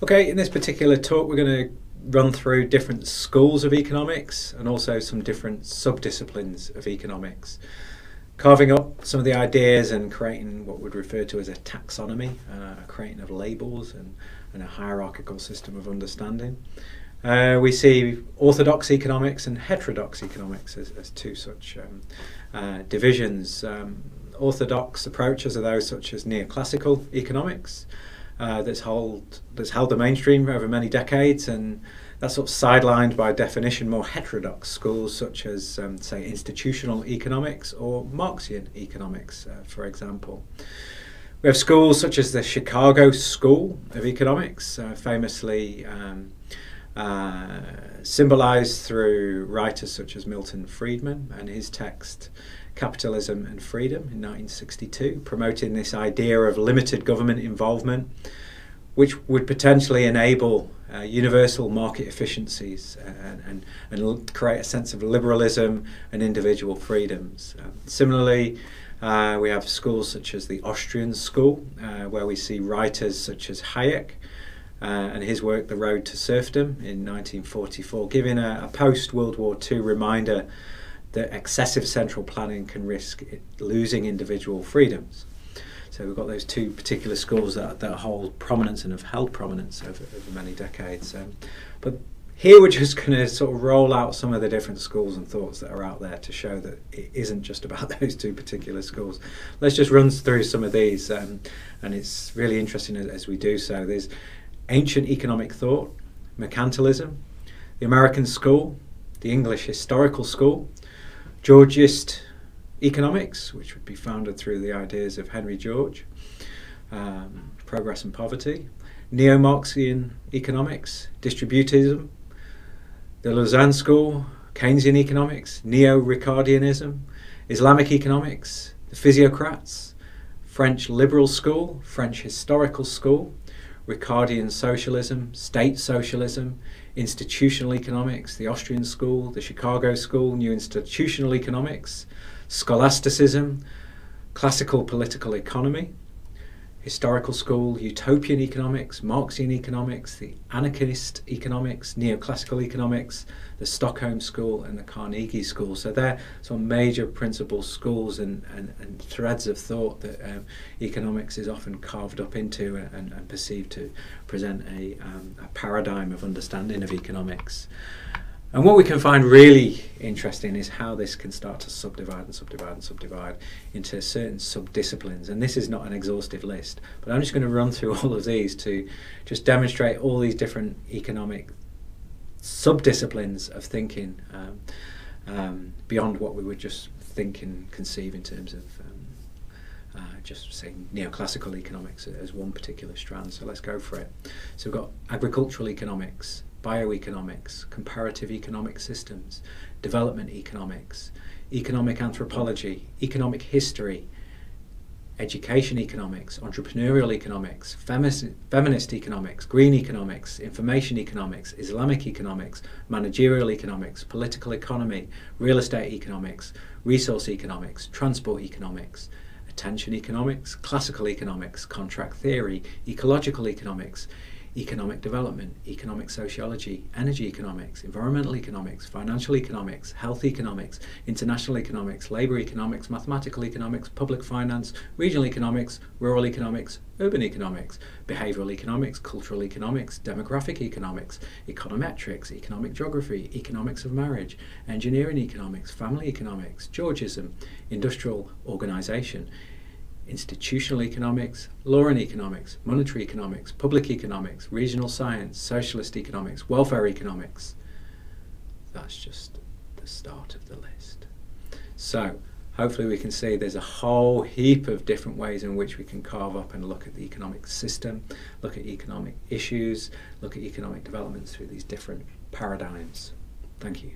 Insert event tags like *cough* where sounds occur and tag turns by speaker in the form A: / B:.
A: Okay, in this particular talk, we're going to run through different schools of economics and also some different subdisciplines of economics, carving up some of the ideas and creating what we'd refer to as a taxonomy, uh, a creating of labels and, and, a hierarchical system of understanding. Uh, we see orthodox economics and heterodox economics as, as two such um, uh, divisions. Um, orthodox approaches are those such as neoclassical economics, uh, that's held that's held the mainstream over many decades, and that's sort of sidelined by definition more heterodox schools such as, um, say, institutional economics or Marxian economics, uh, for example. We have schools such as the Chicago School of Economics, uh, famously um, uh, symbolized through writers such as Milton Friedman and his text Capitalism and Freedom in 1962, promoting this idea of limited government involvement, which would potentially enable uh, universal market efficiencies and, and, and, create a sense of liberalism and individual freedoms. Um, similarly, uh, we have schools such as the Austrian School, uh, where we see writers such as Hayek. Uh, and his work, The Road to Serfdom, in 1944, giving a, a post World War II reminder that excessive central planning can risk losing individual freedoms. So we've got those two particular schools that, that hold prominence and have held prominence over, over many decades. Um, but here we're just going to sort of roll out some of the different schools and thoughts that are out there to show that it isn't just about *laughs* those two particular schools. Let's just run through some of these, um, and it's really interesting as, as we do so. There's ancient economic thought, mercantilism, the American school, the English historical school, Georgist economics, which would be founded through the ideas of Henry George, um, progress and poverty, neo Marxian economics, distributism, the Lausanne School, Keynesian economics, neo Ricardianism, Islamic economics, the physiocrats, French liberal school, French historical school, Ricardian socialism, state socialism, institutional economics, the Austrian school, the Chicago school, new institutional economics, scholasticism, classical political economy, historical school, utopian economics, Marxian economics, the anarchist economics, neoclassical economics, the Stockholm School, and the Carnegie School. So they're some major principal schools and, and, and threads of thought that um, economics is often carved up into and, and perceived to present a, um, a paradigm of understanding of economics. And what we can find really interesting is how this can start to subdivide and subdivide and subdivide into certain subdisciplines. And this is not an exhaustive list, but I'm just going to run through *laughs* all of these to just demonstrate all these different economic subdisciplines of thinking um, um, beyond what we would just think and conceive in terms of um, uh, just saying neoclassical economics as one particular strand. So let's go for it. So we've got agricultural economics, bioeconomics, comparative economic systems, development economics, economic anthropology, economic history, education economics, entrepreneurial economics, feminist, feminist economics, green economics, information economics, Islamic economics, managerial economics, political economy, real estate economics, resource economics, transport economics, attention economics, classical economics, contract theory, ecological economics, economic development, economic sociology, energy economics, environmental economics, financial economics, health economics, international economics, labour economics, mathematical economics, public finance, regional economics, rural economics, urban economics, behavioural economics, cultural economics, demographic economics, econometrics, economic geography, economics of marriage, engineering economics, family economics, Georgism, industrial organisation, institutional economics, law and economics, monetary economics, public economics, regional science, socialist economics, welfare economics. That's just the start of the list. So, hopefully we can see there's a whole heap of different ways in which we can carve up and look at the economic system, look at economic issues, look at economic developments through these different paradigms. Thank you.